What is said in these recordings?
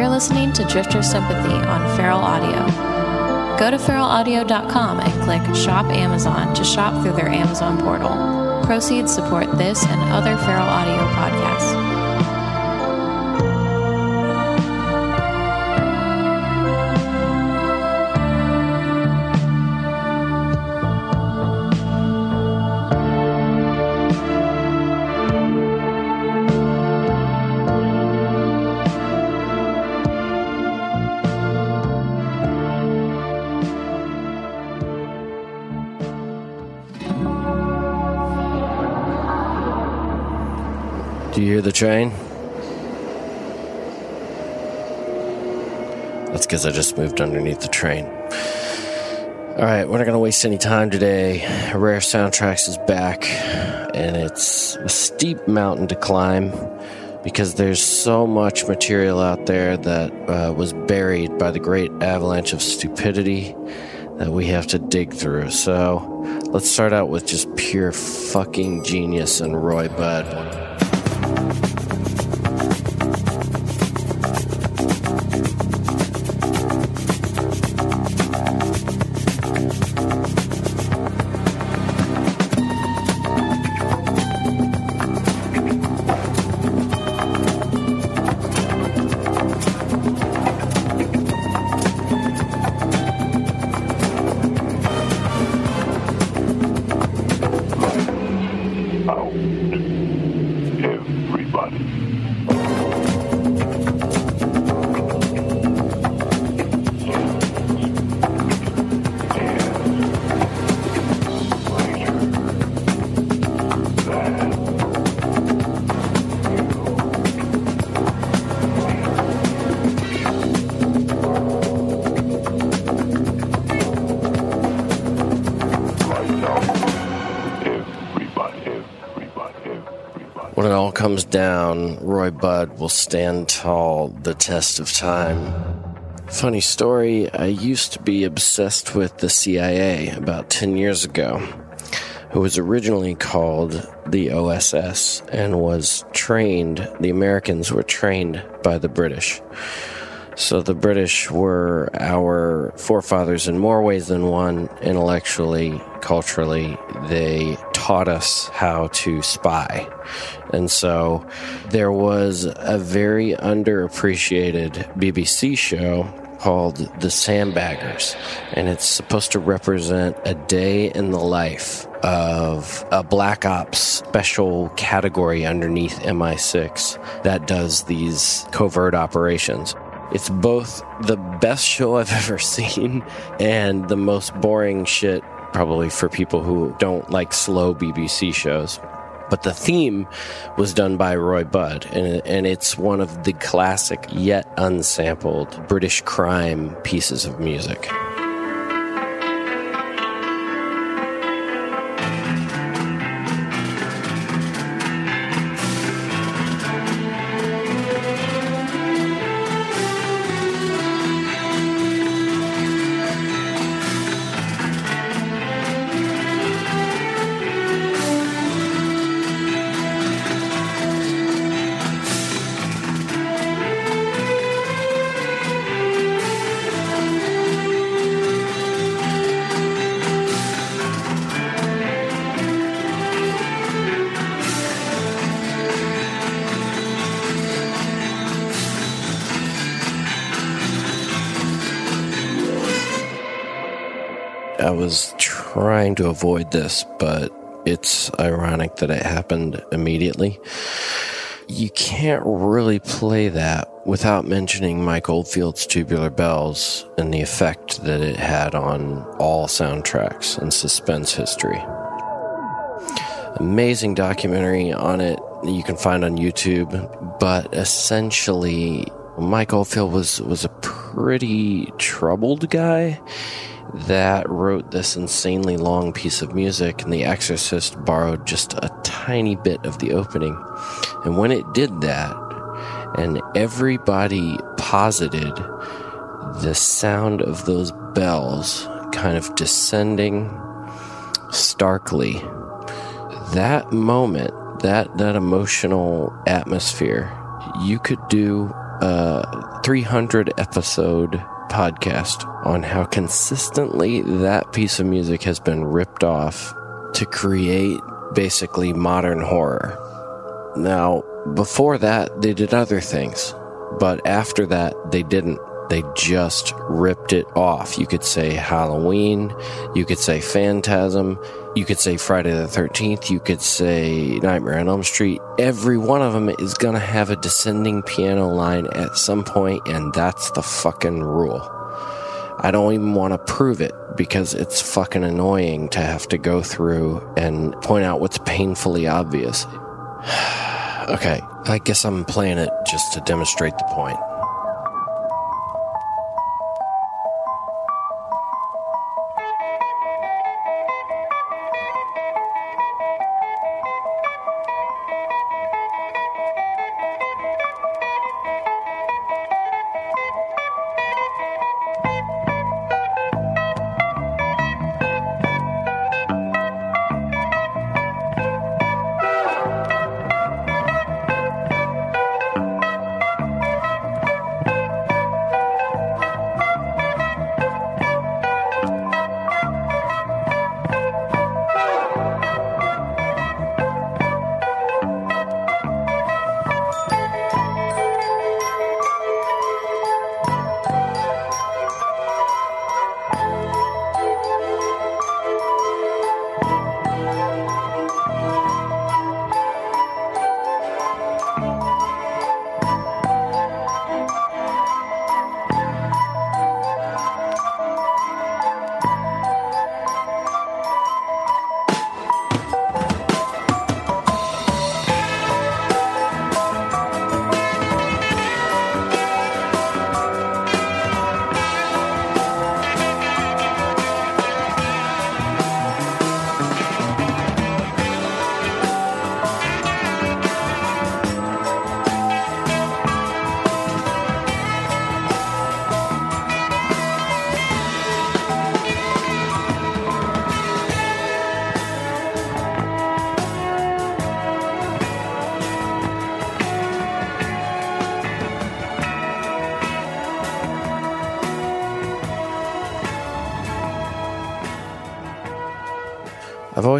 You're listening to Drifter Sympathy on Feral Audio. Go to feralaudio.com and click Shop Amazon to shop through their Amazon portal. Proceeds support this and other Feral Audio podcasts. Do you hear the train? That's because I just moved underneath the train. All right, we're not going to waste any time today. Rare Soundtracks is back, and it's a steep mountain to climb because there's so much material out there that uh, was buried by the great avalanche of stupidity that we have to dig through. So let's start out with just pure fucking genius and Roy Budd. Out down, Roy Budd will stand tall the test of time. Funny story, I used to be obsessed with the CIA about 10 years ago, who was originally called the OSS and was trained, the Americans were trained by the British. So the British were our forefathers in more ways than one, intellectually, culturally. They taught us how to spy. And so there was a very underappreciated BBC show called The Sandbaggers. And it's supposed to represent a day in the life of a Black Ops special category underneath MI6 that does these covert operations. It's both the best show I've ever seen and the most boring shit, probably for people who don't like slow BBC shows. But the theme was done by Roy Budd, and, and it's one of the classic yet unsampled British crime pieces of music. Was trying to avoid this, but it's ironic that it happened immediately. You can't really play that without mentioning Mike Oldfield's Tubular Bells and the effect that it had on all soundtracks and suspense history. Amazing documentary on it you can find on YouTube, but essentially Mike Oldfield was was a pretty troubled guy that wrote this insanely long piece of music, and The Exorcist borrowed just a tiny bit of the opening. And when it did that, and everybody posited the sound of those bells kind of descending starkly, that moment, that, that emotional atmosphere, you could do a 300 episode podcast on how consistently that piece of music has been ripped off to create basically modern horror. Now, before that, they did other things, but after that, they didn't. They just ripped it off. You could say Halloween, you could say Phantasm, you could say Friday the 13th, you could say Nightmare on Elm Street. Every one of them is going to have a descending piano line at some point, and that's the fucking rule. I don't even want to prove it because it's fucking annoying to have to go through and point out what's painfully obvious. okay, I guess I'm playing it just to demonstrate the point.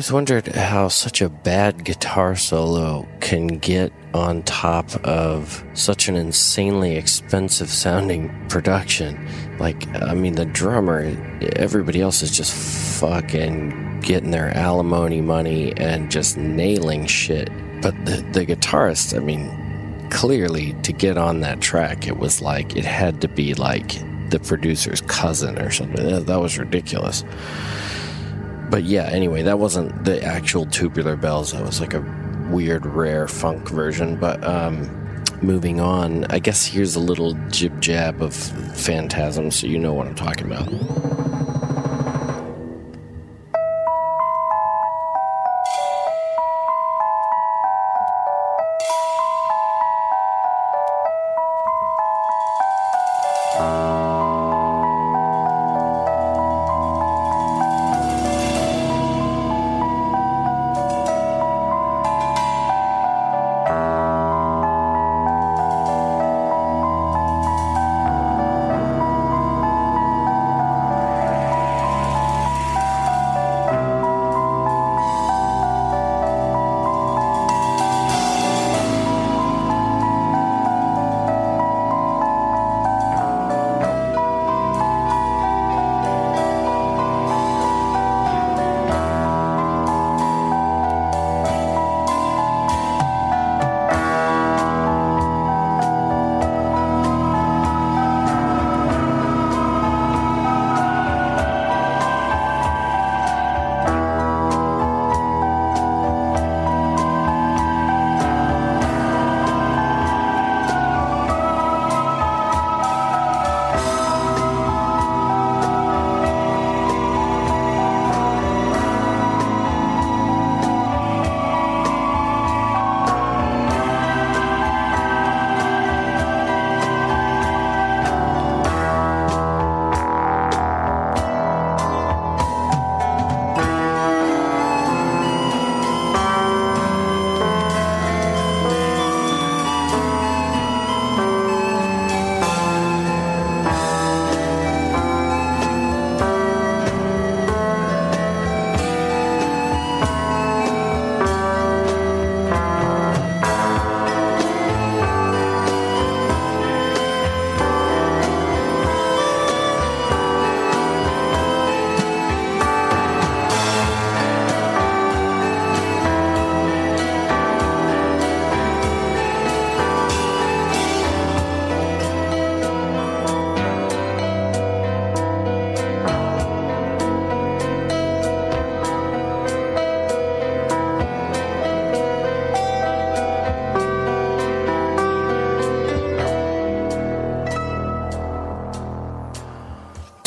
Always wondered how such a bad guitar solo can get on top of such an insanely expensive sounding production. Like, I mean, the drummer, everybody else is just fucking getting their alimony money and just nailing shit. But the, the guitarist, I mean, clearly to get on that track, it was like, it had to be like the producer's cousin or something. That, that was ridiculous but yeah, anyway, that wasn't the actual tubular bells. That was like a weird, rare funk version. But um, moving on, I guess here's a little jib jab of Phantasm, so you know what I'm talking about.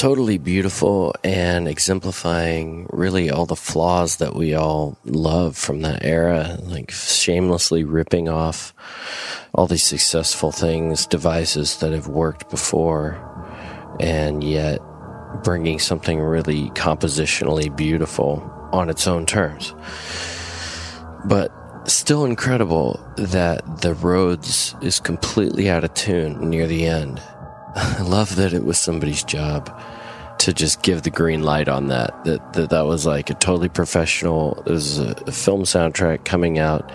Totally beautiful and exemplifying really all the flaws that we all love from that era, like shamelessly ripping off all these successful things, devices that have worked before, and yet bringing something really compositionally beautiful on its own terms. But still incredible that the Rhodes is completely out of tune near the end. I love that it was somebody's job to just give the green light on that. That that, that was like a totally professional. It was a, film soundtrack coming out.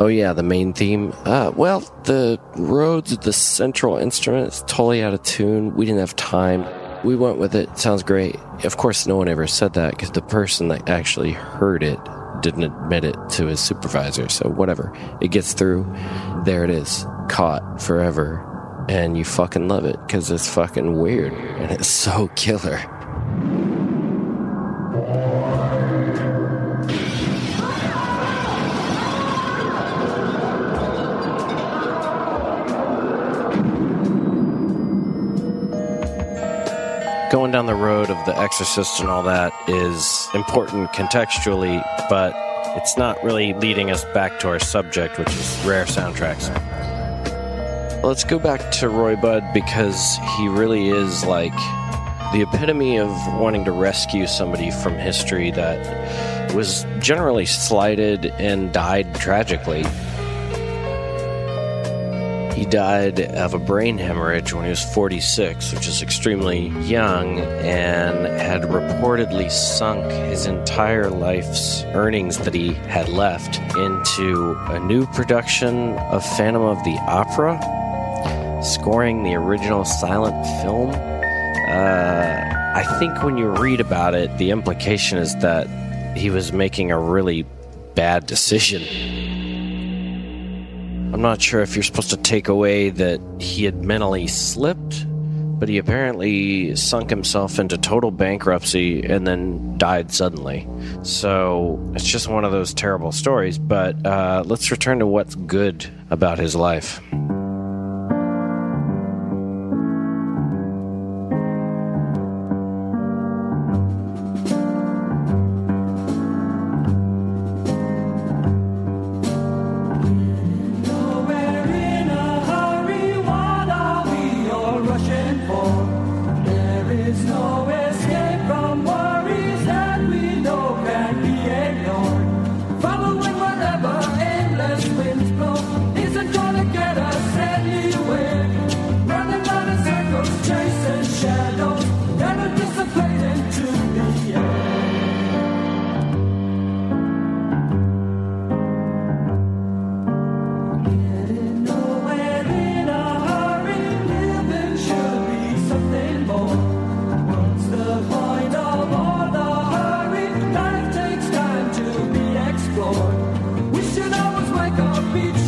Oh yeah, the main theme. Uh, well, the Rhodes, the central instrument, is totally out of tune. We didn't have time. We went with it. Sounds great. Of course, no one ever said that because the person that actually heard it didn't admit it to his supervisor. So whatever, it gets through. There it is, caught forever and you fucking love it because it's fucking weird and it's so killer. Going down the road of The Exorcist and all that is important contextually, but it's not really leading us back to our subject, which is rare soundtracks. Let's go back to Roy Budd because he really is like the epitome of wanting to rescue somebody from history that was generally slighted and died tragically. He died of a brain hemorrhage when he was 46, which is extremely young, and had reportedly sunk his entire life's earnings that he had left into a new production of Phantom of the Opera, scoring the original silent film. Uh, I think when you read about it, the implication is that he was making a really bad decision. I'm not sure if you're supposed to take away that he had mentally slipped, but he apparently sunk himself into total bankruptcy and then died suddenly. So it's just one of those terrible stories. But uh, let's return to what's good about his life. Wishing I was like a beach.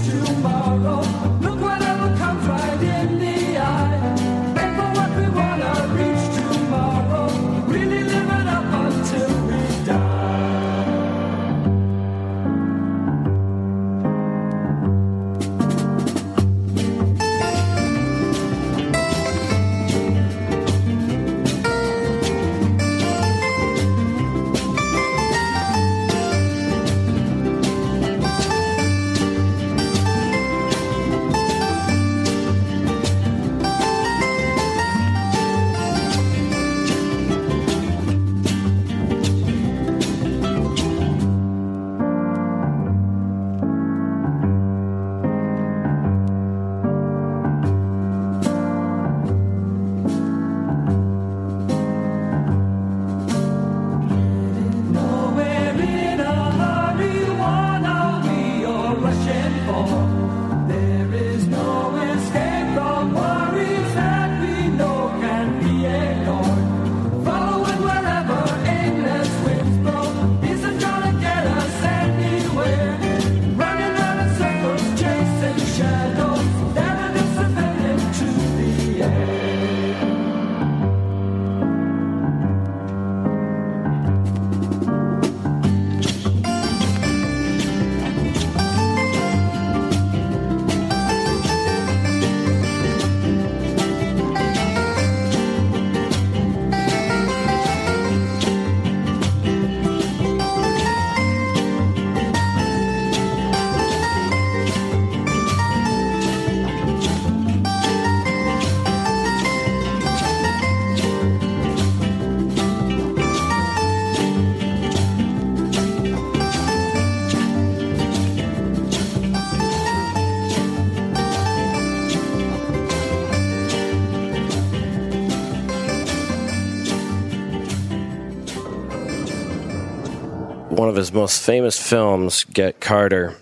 Of his most famous films, Get Carter.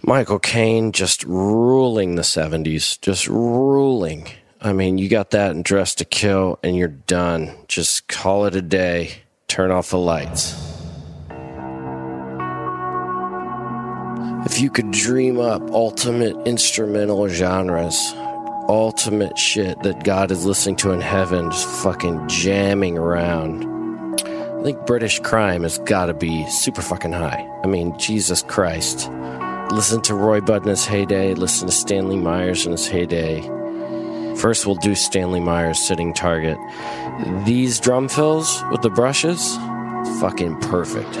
Michael Caine just ruling the 70s, just ruling. I mean, you got that in Dress to Kill, and you're done. Just call it a day. Turn off the lights. If you could dream up ultimate instrumental genres, ultimate shit that God is listening to in heaven, just fucking jamming around. I think British crime has got to be super fucking high. I mean, Jesus Christ. Listen to Roy Budd in his heyday, listen to Stanley Myers in his heyday. First, we'll do Stanley Myers sitting target. These drum fills with the brushes, fucking perfect.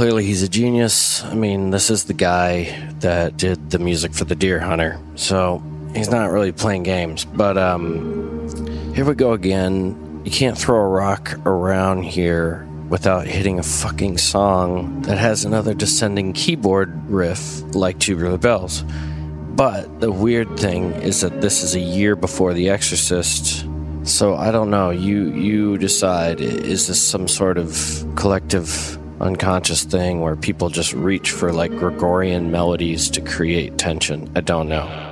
Clearly he's a genius. I mean, this is the guy that did the music for The Deer Hunter. So he's not really playing games. But um, here we go again. You can't throw a rock around here without hitting a fucking song that has another descending keyboard riff like Tubular Bells. But the weird thing is that this is a year before The Exorcist. So I don't know. You you decide. Is this some sort of collective unconscious thing where people just reach for like Gregorian melodies to create tension? I don't know.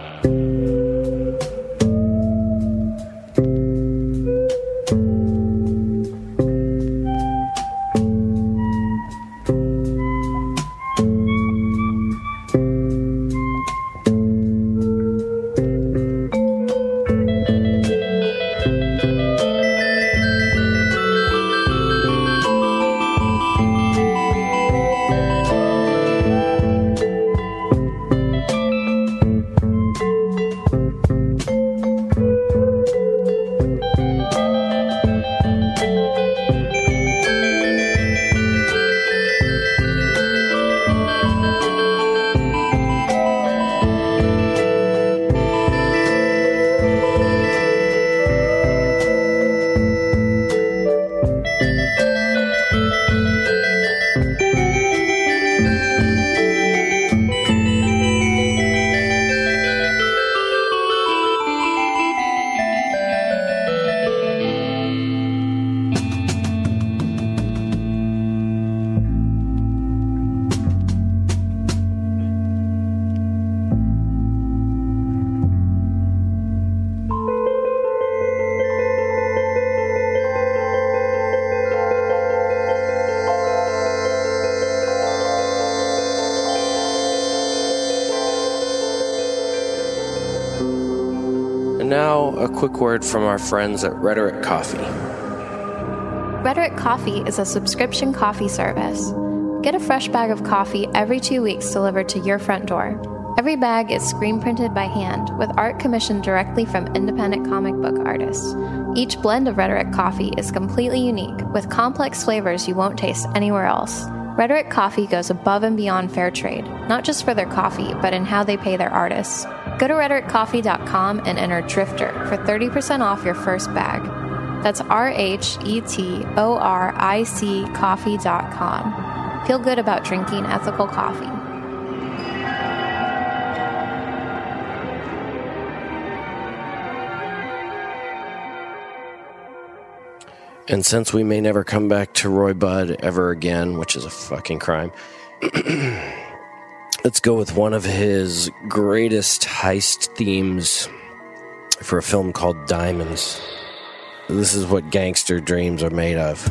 Word from our friends at Rhetoric Coffee. Rhetoric Coffee is a subscription coffee service. Get a fresh bag of coffee every two weeks delivered to your front door. Every bag is screen printed by hand with art commissioned directly from independent comic book artists. Each blend of Rhetoric Coffee is completely unique with complex flavors you won't taste anywhere else. Rhetoric Coffee goes above and beyond fair trade, not just for their coffee, but in how they pay their artists. Go to rhetoriccoffee.com and enter Drifter for 30% off your first bag. That's R H E T O R I C coffee.com. Feel good about drinking ethical coffee. And since we may never come back to Roy Budd ever again, which is a fucking crime, let's go with one of his greatest heist themes for a film called Diamonds. This is what gangster dreams are made of.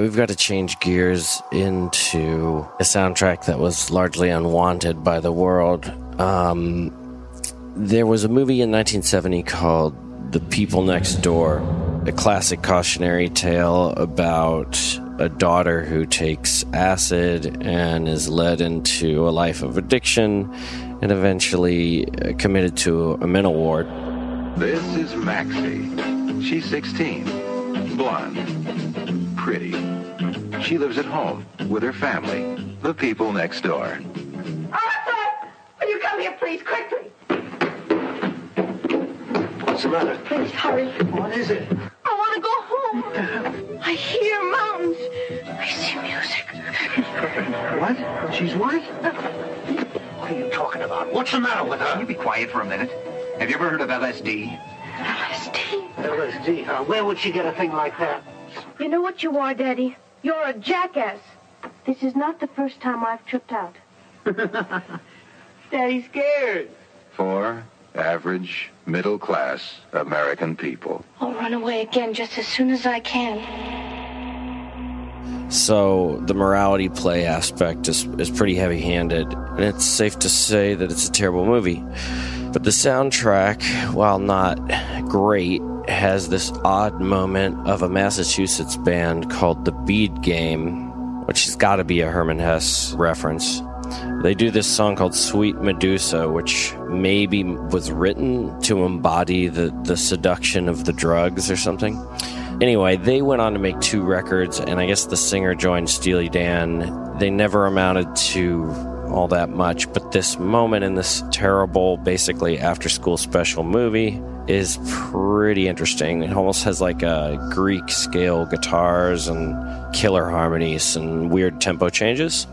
Right, we've got to change gears into a soundtrack that was largely unwanted by the world. Um, there was a movie in 1970 called The People Next Door, a classic cautionary tale about a daughter who takes acid and is led into a life of addiction and eventually uh, committed to a mental ward. This is Maxie. She's 16, blonde, pretty. She lives at home with her family, the people next door. Arthur! Will you come here, please, quickly? What's the matter? Please, hurry. What is it? I want to go home. I hear mountains. I see music. What? She's what? What are you talking about? What's the matter with her? Can her? you be quiet for a minute? Have you ever heard of LSD? LSD. LSD, huh? Where would she get a thing like that? You know what you are, Daddy? You're a jackass. This is not the first time I've tripped out. Daddy's scared. For average, middle class American people. I'll run away again just as soon as I can. So the morality play aspect is, is pretty heavy handed, and it's safe to say that it's a terrible movie. But the soundtrack, while not great, has this odd moment of a Massachusetts band called the Bead Game, which has got to be a Hermann Hesse reference. They do this song called Sweet Medusa, which maybe was written to embody the, the seduction of the drugs or something. Anyway, they went on to make two records, and I guess the singer joined Steely Dan. They never amounted to all that much, but this moment in this terrible, basically after school special movie is pretty interesting. It almost has like a Greek scale guitars and killer harmonies and weird tempo changes.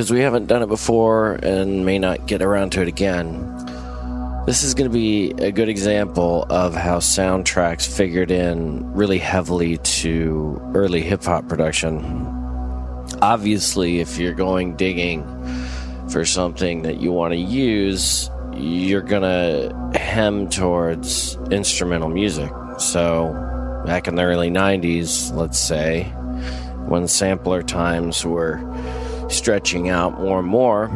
Because we haven't done it before and may not get around to it again. This is going to be a good example of how soundtracks figured in really heavily to early hip hop production. Obviously, if you're going digging for something that you want to use, you're going to hem towards instrumental music. So, back in the early 90s, let's say, when sampler times were stretching out more and more,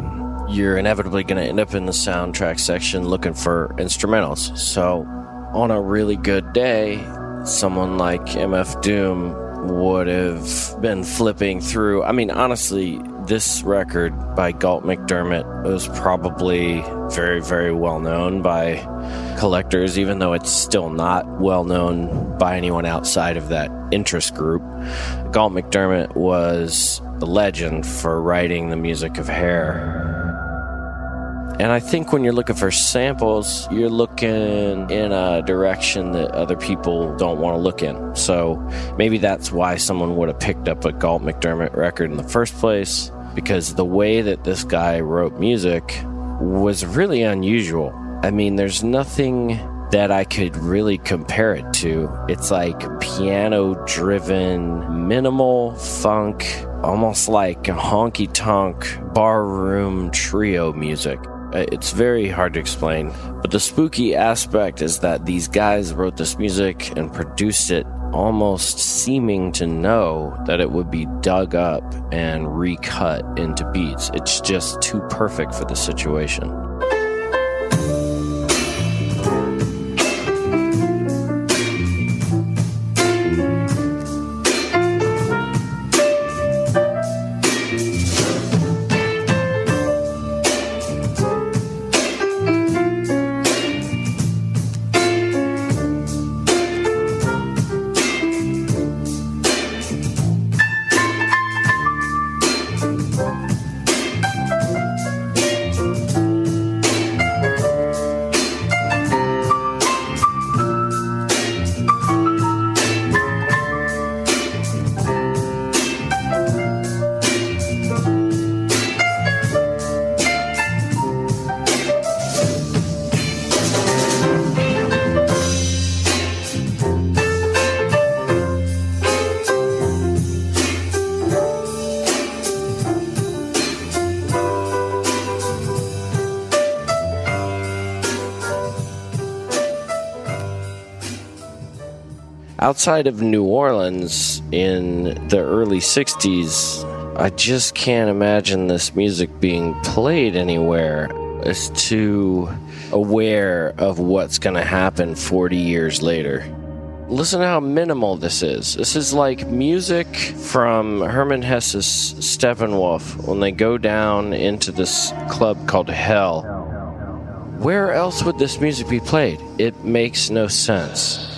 you're inevitably going to end up in the soundtrack section looking for instrumentals. So, on a really good day, someone like MF Doom would have been flipping through. I mean, honestly, this record by Galt MacDermot was probably very, very well known by collectors, even though it's still not well known by anyone outside of that interest group. Galt MacDermot was the legend for writing the music of Hair. And I think when you're looking for samples, you're looking in a direction that other people don't want to look in. So maybe that's why someone would have picked up a Galt MacDermot record in the first place, because the way that this guy wrote music was really unusual. I mean, there's nothing that I could really compare it to. It's like piano driven, minimal funk, almost like honky tonk barroom trio music. Uh, It's very hard to explain, but the spooky aspect is that these guys wrote this music and produced it almost seeming to know that it would be dug up and recut into beats. It's just too perfect for the situation. Outside of New Orleans in the early 60s, I just can't imagine this music being played anywhere. It's too aware of what's going to happen 40 years later. Listen to how minimal this is. This is like music from Hermann Hesse's Steppenwolf when they go down into this club called Hell. Where else would this music be played? It makes no sense.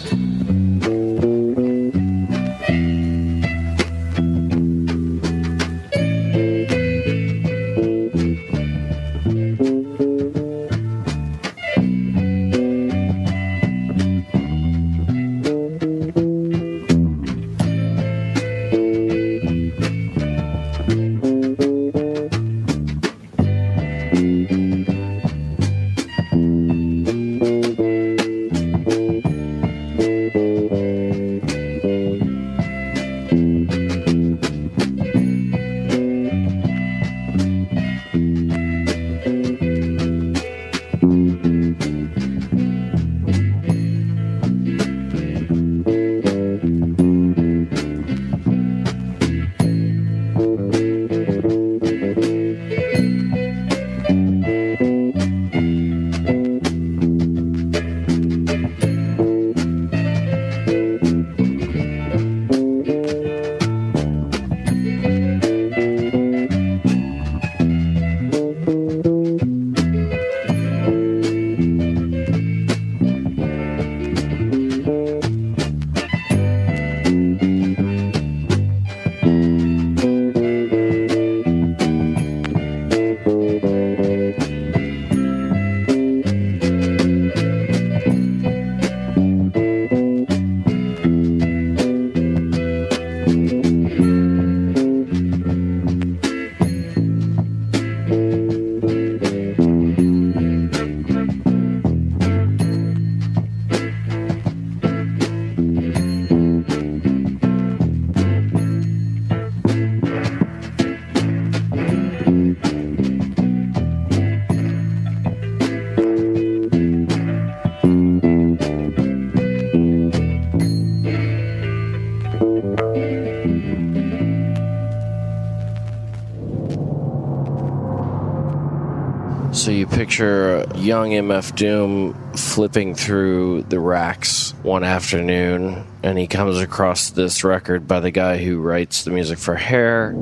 Picture young MF Doom flipping through the racks one afternoon, and he comes across this record by the guy who writes the music for Hair.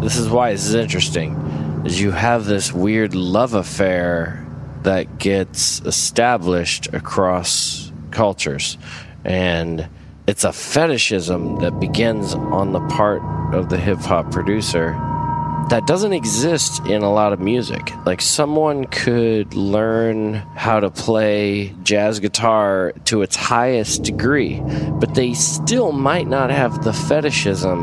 This is why this is interesting, is you have this weird love affair that gets established across cultures, and it's a fetishism that begins on the part of the hip hop producer that doesn't exist in a lot of music. Like someone could learn how to play jazz guitar to its highest degree, but they still might not have the fetishism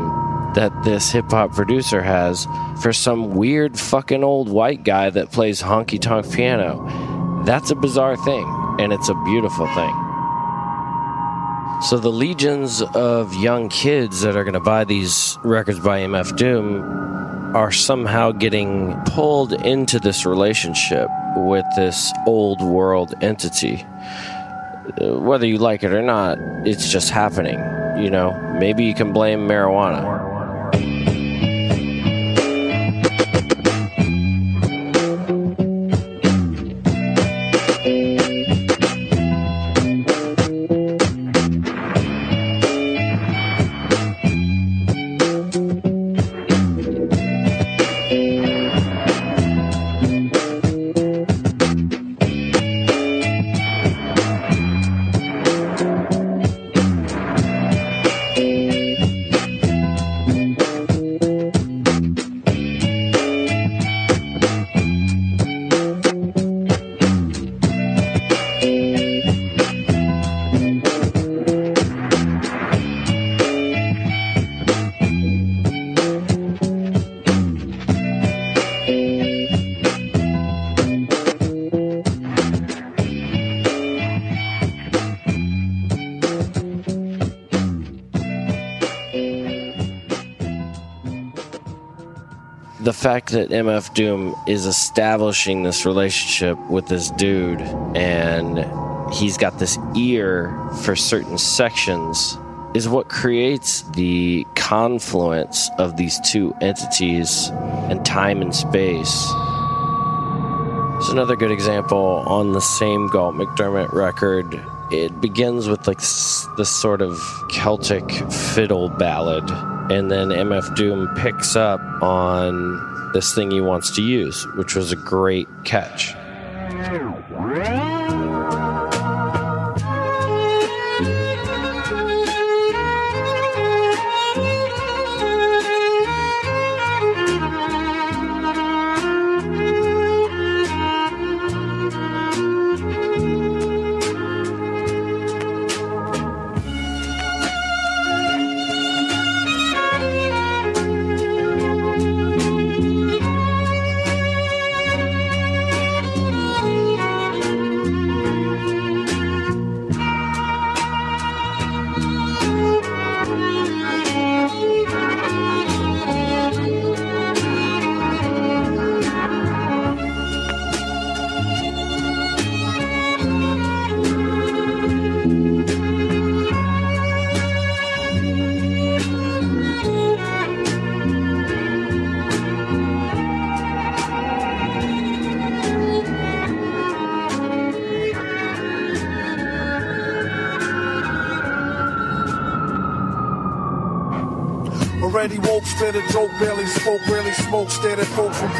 that this hip hop producer has for some weird fucking old white guy that plays honky tonk piano. That's a bizarre thing, and it's a beautiful thing. So the legions of young kids that are going to buy these records by MF Doom are somehow getting pulled into this relationship with this old world entity. Uh, Whether you like it or not, it's just happening. You know, maybe you can blame marijuana. Fact that MF Doom is establishing this relationship with this dude and he's got this ear for certain sections is what creates the confluence of these two entities and time and space. There's another good example on the same Galt MacDermot record. It begins with like this, this sort of Celtic fiddle ballad, and then MF Doom picks up on this thing he wants to use, which was a great catch.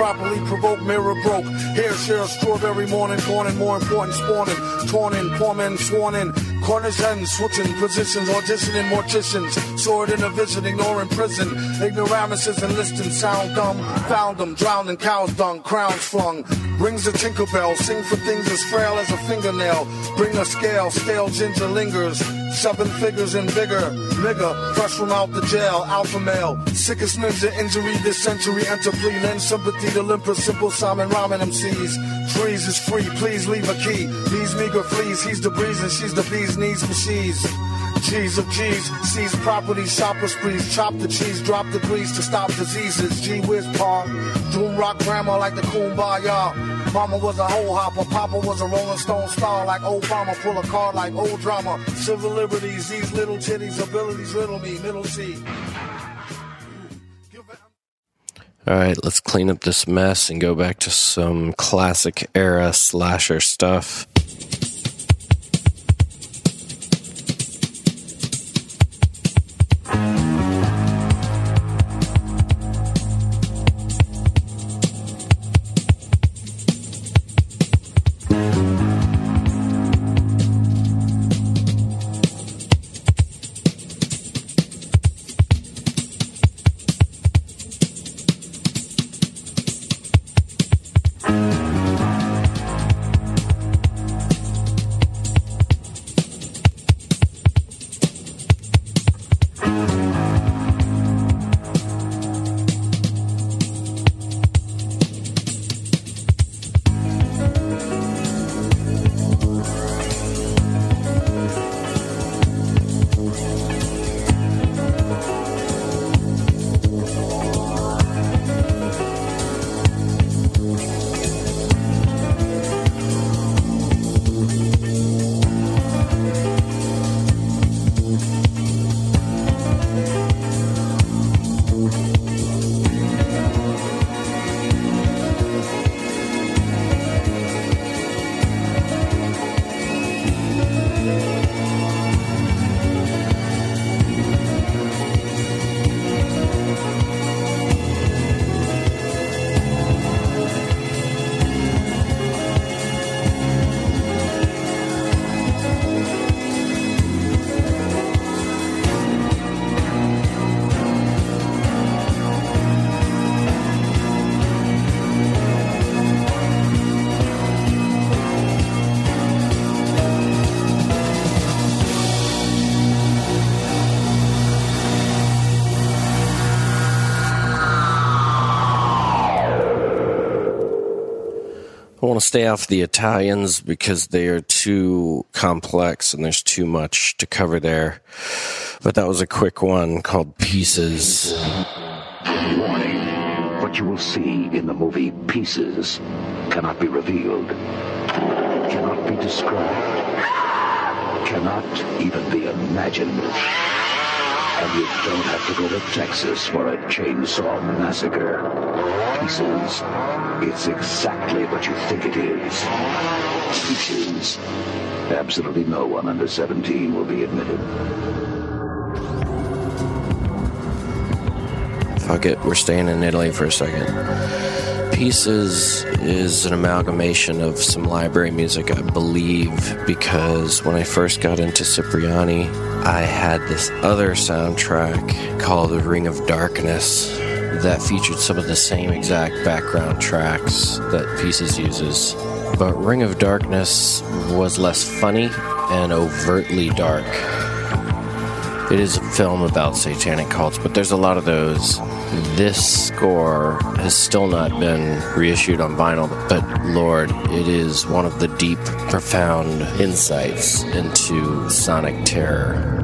At folks when properly provoked, mirror broke. Hair share, strawberry morning, corning, more important, spawning, torn in, poor men sworn in. Corners and switching positions, auditioning morticians, sword in a visiting or in prison. Ignoramuses enlisting, sound dumb, found them, drowned in cow's dung, crowns flung. Rings a tinkerbell, sing for things as frail as a fingernail. Bring a scale, stale ginger lingers. Seven figures and bigger, nigga, fresh from out the jail, alpha male. Sickest ninja injury this century, enter plea, lend sympathy to limper, simple Simon Ramen MCs. Trees is free, please leave a key. These meager fleas, he's the breeze and she's the bee's knees for she's. G's of G's, seize property, shopper sprees, chop the cheese, drop the grease to stop diseases. G whiz par, doom rock grandma like the kumbaya. Mama was a hoe hopper, Papa was a Rolling Stone star like Obama. Pull a card like old drama. Civil liberties, these little titties, abilities riddle me. Middle C. All right, let's clean up this mess and go back to some classic era slasher stuff. Stay off the Italians because they are too complex and there's too much to cover there. But that was a quick one called Pieces. Warning. What you will see in the movie Pieces cannot be revealed, cannot be described, cannot even be imagined. And you don't have to go to Texas for a chainsaw massacre. Pieces. It's exactly what you think it is. Pieces. Absolutely no one under 17 will be admitted. Fuck it, we're staying in Italy for a second. Pieces is an amalgamation of some library music, I believe, because when I first got into Cipriani, I had this other soundtrack called The Ring of Darkness that featured some of the same exact background tracks that Pieces uses. But Ring of Darkness was less funny and overtly dark. It is a film about satanic cults, but there's a lot of those. This score has still not been reissued on vinyl, but Lord, it is one of the deep, profound insights into sonic terror.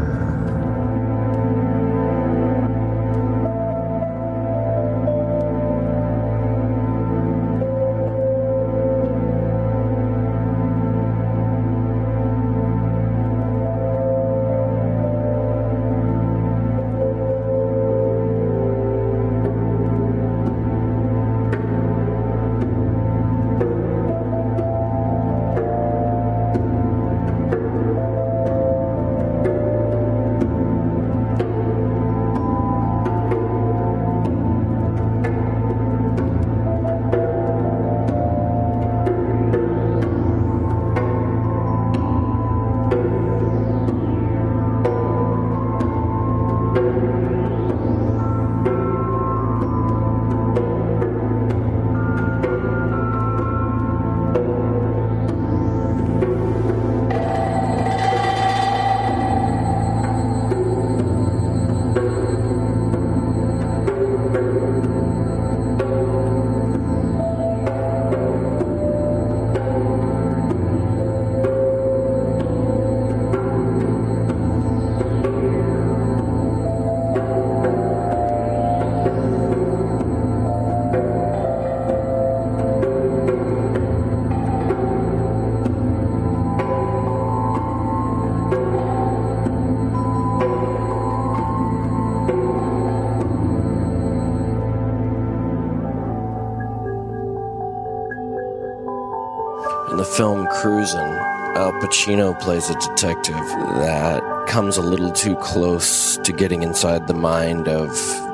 Plays a detective that comes a little too close to getting inside the mind of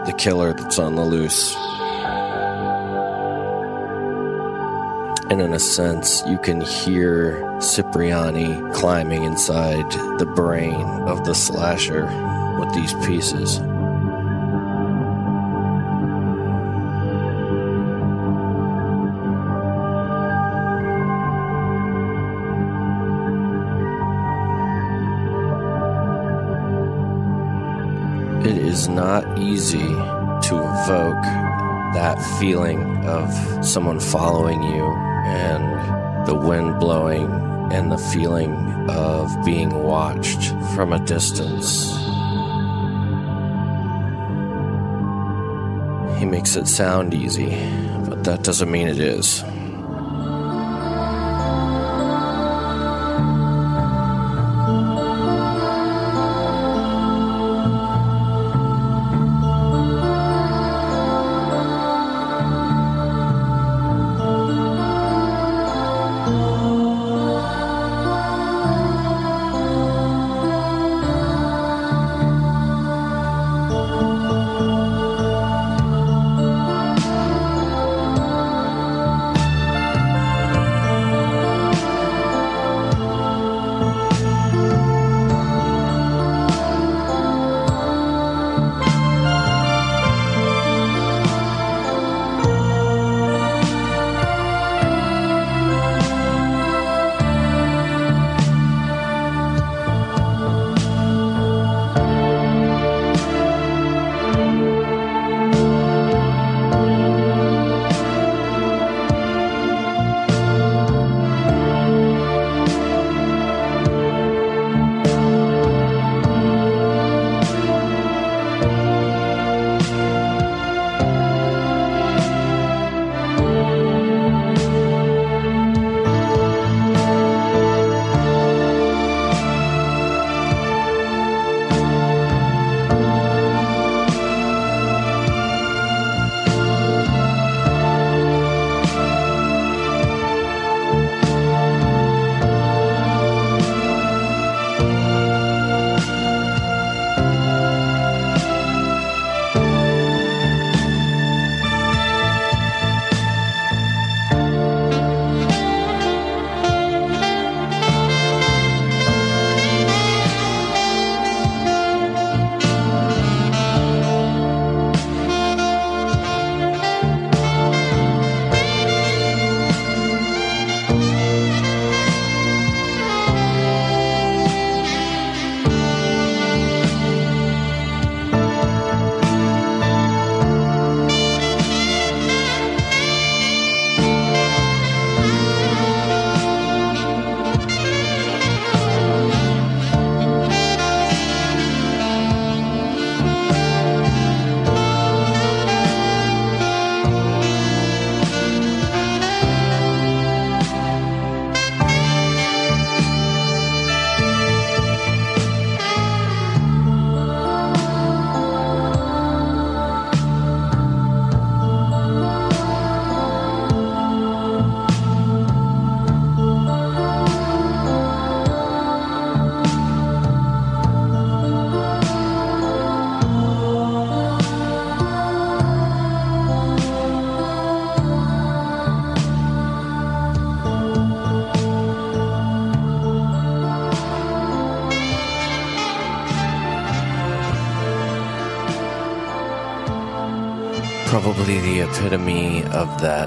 the killer that's on the loose. And in a sense, you can hear Cipriani climbing inside the brain of the slasher with these pieces. Easy to evoke that feeling of someone following you and the wind blowing and the feeling of being watched from a distance. He makes it sound easy, but that doesn't mean it is.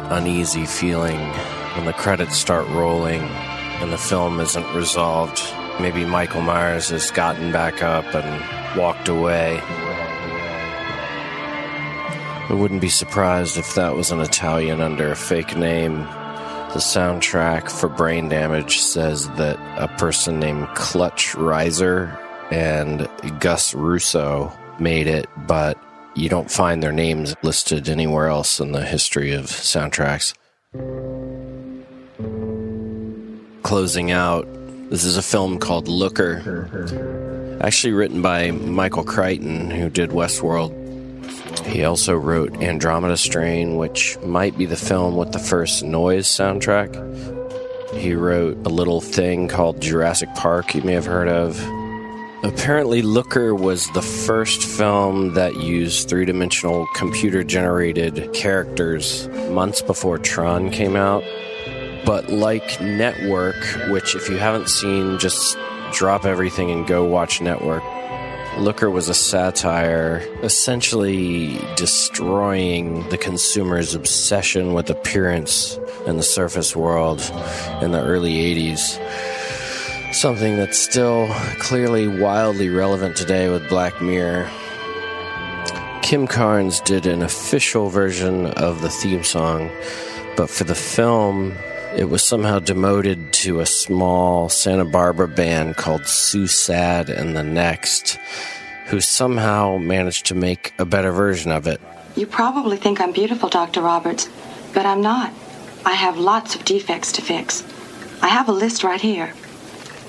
Uneasy feeling when the credits start rolling and the film isn't resolved. Maybe Michael Myers has gotten back up and walked away. I wouldn't be surprised if that was an Italian under a fake name. The soundtrack for Brain Damage says that a person named Clutch Reiser and Gus Russo made it, but you don't find their names listed anywhere else in the history of soundtracks. Closing out, this is a film called Looker, actually written by Michael Crichton, who did Westworld. He also wrote Andromeda Strain, which might be the film with the first noise soundtrack. He wrote a little thing called Jurassic Park, you may have heard of. Apparently, Looker was the first film that used three dimensional computer generated characters months before Tron came out. But like Network, which if you haven't seen, just drop everything and go watch Network. Looker was a satire essentially destroying the consumer's obsession with appearance in the surface world in the early 80s. Something that's still clearly wildly relevant today with Black Mirror. Kim Carnes did an official version of the theme song, but for the film, it was somehow demoted to a small Santa Barbara band called Sue Saad and the Next, who somehow managed to make a better version of it. You probably think I'm beautiful, Dr. Roberts, but I'm not. I have lots of defects to fix. I have a list right here.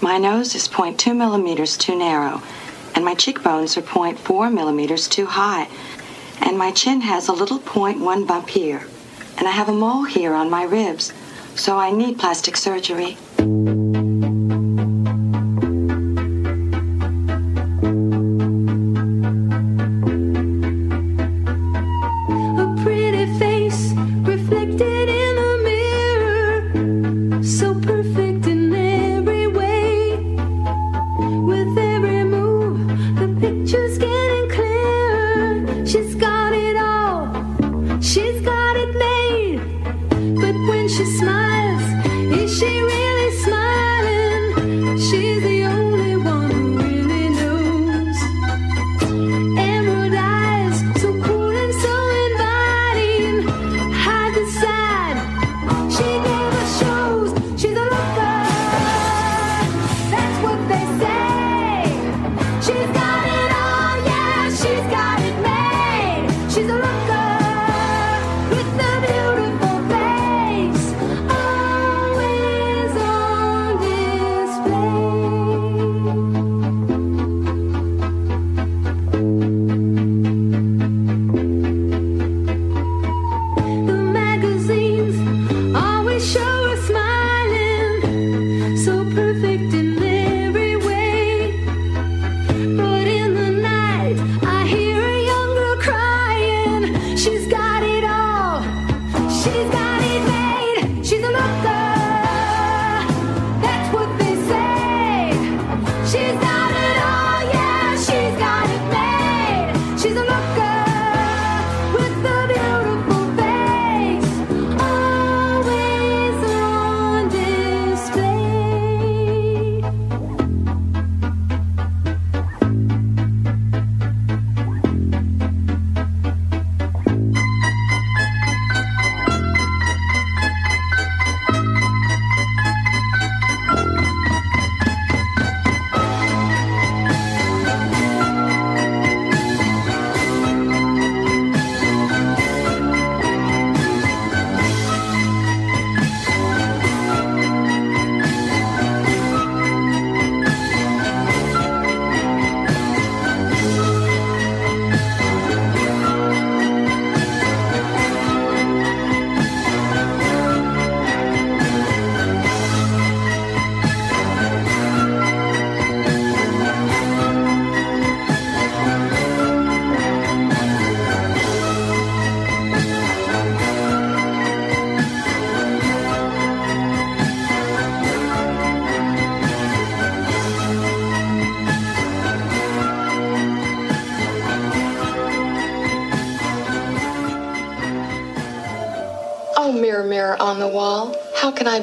My nose is 0.2 millimeters too narrow, and my cheekbones are 0.4 millimeters too high, and my chin has a little 0.1 bump here, and I have a mole here on my ribs, so I need plastic surgery.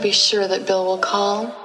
Be sure that Bill will call?